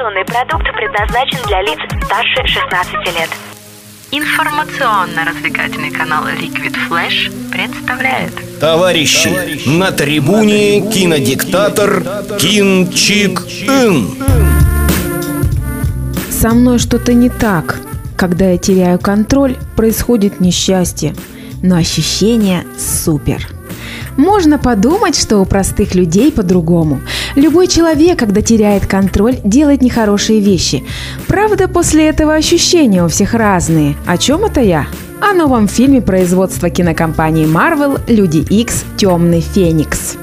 Информационный продукт предназначен для лиц старше 16 лет. Информационно-развлекательный канал Liquid Flash представляет Товарищи, на трибуне кинодиктатор Кин Чик Ин. Со мной что-то не так. Когда я теряю контроль, происходит несчастье. Но ощущение супер. Можно подумать, что у простых людей по-другому. Любой человек, когда теряет контроль, делает нехорошие вещи. Правда, после этого ощущения у всех разные. О чем это я? О новом фильме производства кинокомпании Marvel «Люди X. Темный Феникс».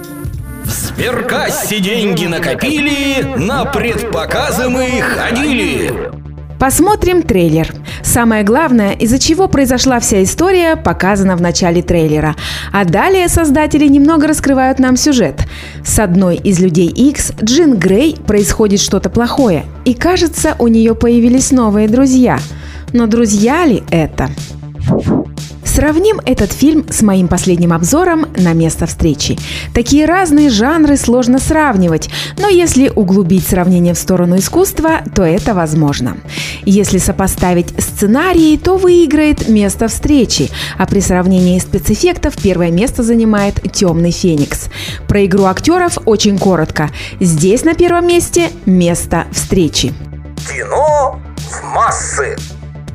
В сберкассе деньги накопили, на предпоказы мы ходили. Посмотрим трейлер. Самое главное, из-за чего произошла вся история, показано в начале трейлера. А далее создатели немного раскрывают нам сюжет. С одной из людей X, Джин Грей, происходит что-то плохое. И кажется, у нее появились новые друзья. Но друзья ли это? Сравним этот фильм с моим последним обзором на место встречи. Такие разные жанры сложно сравнивать, но если углубить сравнение в сторону искусства, то это возможно. Если сопоставить сценарии, то выиграет место встречи, а при сравнении спецэффектов первое место занимает «Темный феникс». Про игру актеров очень коротко. Здесь на первом месте место встречи. Кино в массы.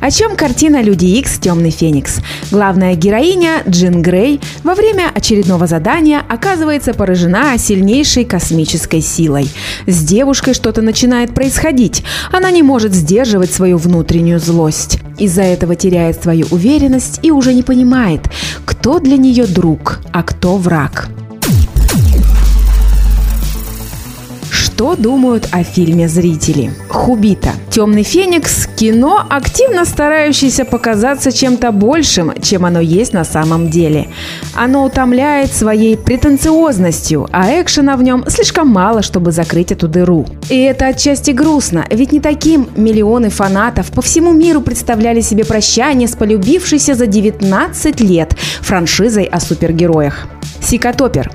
О чем картина «Люди Икс. Темный Феникс». Главная героиня Джин Грей во время очередного задания оказывается поражена сильнейшей космической силой. С девушкой что-то начинает происходить. Она не может сдерживать свою внутреннюю злость. Из-за этого теряет свою уверенность и уже не понимает, кто для нее друг, а кто враг. Что думают о фильме зрители? Хубита. «Темный феникс» – кино, активно старающееся показаться чем-то большим, чем оно есть на самом деле. Оно утомляет своей претенциозностью, а экшена в нем слишком мало, чтобы закрыть эту дыру. И это отчасти грустно, ведь не таким миллионы фанатов по всему миру представляли себе прощание с полюбившейся за 19 лет франшизой о супергероях. Сикатопер.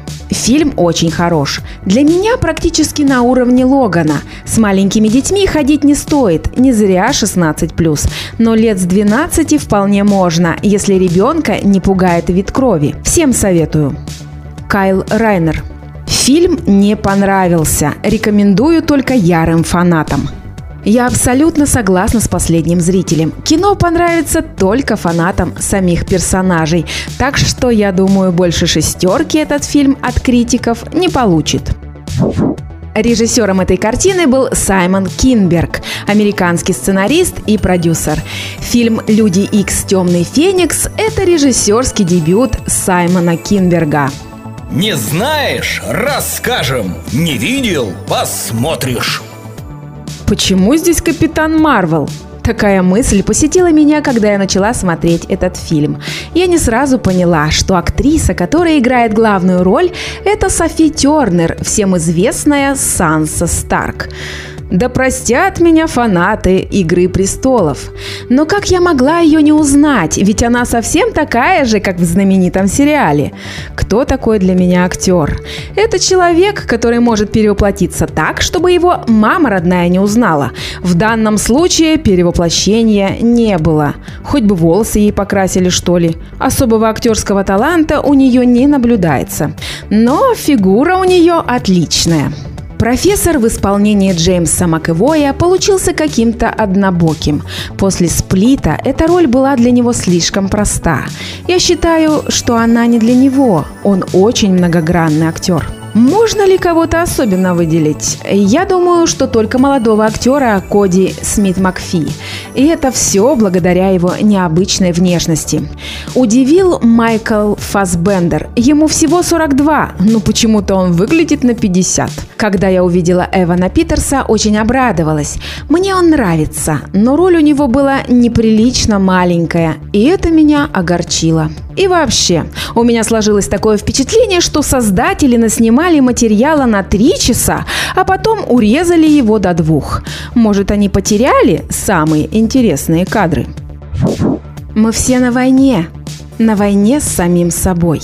Фильм очень хорош. Для меня практически на уровне Логана. С маленькими детьми ходить не стоит, не зря 16+. Но лет с 12 вполне можно, если ребенка не пугает вид крови. Всем советую. Кайл Райнер. Фильм не понравился. Рекомендую только ярым фанатам. Я абсолютно согласна с последним зрителем. Кино понравится только фанатам самих персонажей, так что я думаю, больше шестерки этот фильм от критиков не получит. Режиссером этой картины был Саймон Кинберг, американский сценарист и продюсер. Фильм «Люди Икс. Темный Феникс» – это режиссерский дебют Саймона Кинберга. Не знаешь? Расскажем. Не видел? Посмотришь. Почему здесь Капитан Марвел? Такая мысль посетила меня, когда я начала смотреть этот фильм. Я не сразу поняла, что актриса, которая играет главную роль, это Софи Тернер, всем известная Санса Старк. Да простят меня фанаты «Игры престолов». Но как я могла ее не узнать, ведь она совсем такая же, как в знаменитом сериале. Кто такой для меня актер? Это человек, который может перевоплотиться так, чтобы его мама родная не узнала. В данном случае перевоплощения не было. Хоть бы волосы ей покрасили, что ли. Особого актерского таланта у нее не наблюдается. Но фигура у нее отличная. Профессор в исполнении Джеймса Макэвоя получился каким-то однобоким. После «Сплита» эта роль была для него слишком проста. Я считаю, что она не для него. Он очень многогранный актер. Можно ли кого-то особенно выделить? Я думаю, что только молодого актера Коди Смит Макфи. И это все благодаря его необычной внешности. Удивил Майкл Фасбендер. Ему всего 42, но почему-то он выглядит на 50. Когда я увидела Эвана Питерса, очень обрадовалась. Мне он нравится, но роль у него была неприлично маленькая, и это меня огорчило. И вообще, у меня сложилось такое впечатление, что создатели наснимали материала на три часа, а потом урезали его до двух. Может, они потеряли самые интересные кадры? Мы все на войне. На войне с самим собой.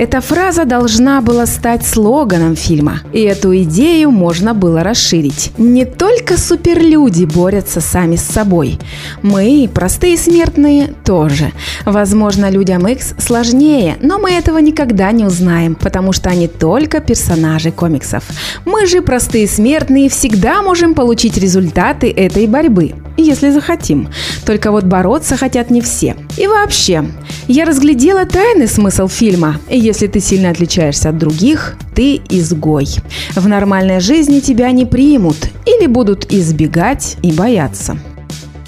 Эта фраза должна была стать слоганом фильма, и эту идею можно было расширить. Не только суперлюди борются сами с собой. Мы, простые смертные, тоже. Возможно, людям X сложнее, но мы этого никогда не узнаем, потому что они только персонажи комиксов. Мы же, простые смертные, всегда можем получить результаты этой борьбы если захотим. Только вот бороться хотят не все. И вообще, я разглядела тайный смысл фильма. Если ты сильно отличаешься от других, ты изгой. В нормальной жизни тебя не примут или будут избегать и бояться.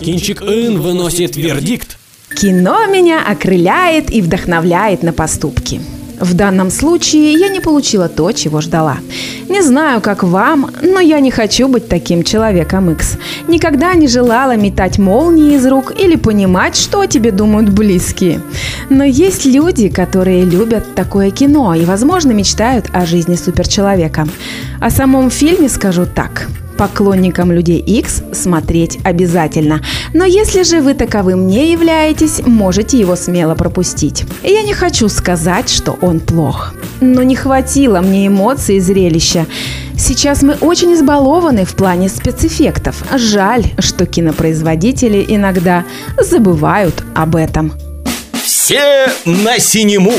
Кинчик Ин выносит вердикт. Кино меня окрыляет и вдохновляет на поступки. В данном случае я не получила то, чего ждала. Не знаю, как вам, но я не хочу быть таким человеком X. Никогда не желала метать молнии из рук или понимать, что тебе думают близкие. Но есть люди, которые любят такое кино и, возможно, мечтают о жизни суперчеловека. О самом фильме скажу так – Поклонникам людей X смотреть обязательно. Но если же вы таковым не являетесь, можете его смело пропустить. Я не хочу сказать, что он плох. Но не хватило мне эмоций и зрелища. Сейчас мы очень избалованы в плане спецэффектов. Жаль, что кинопроизводители иногда забывают об этом. Все на синему!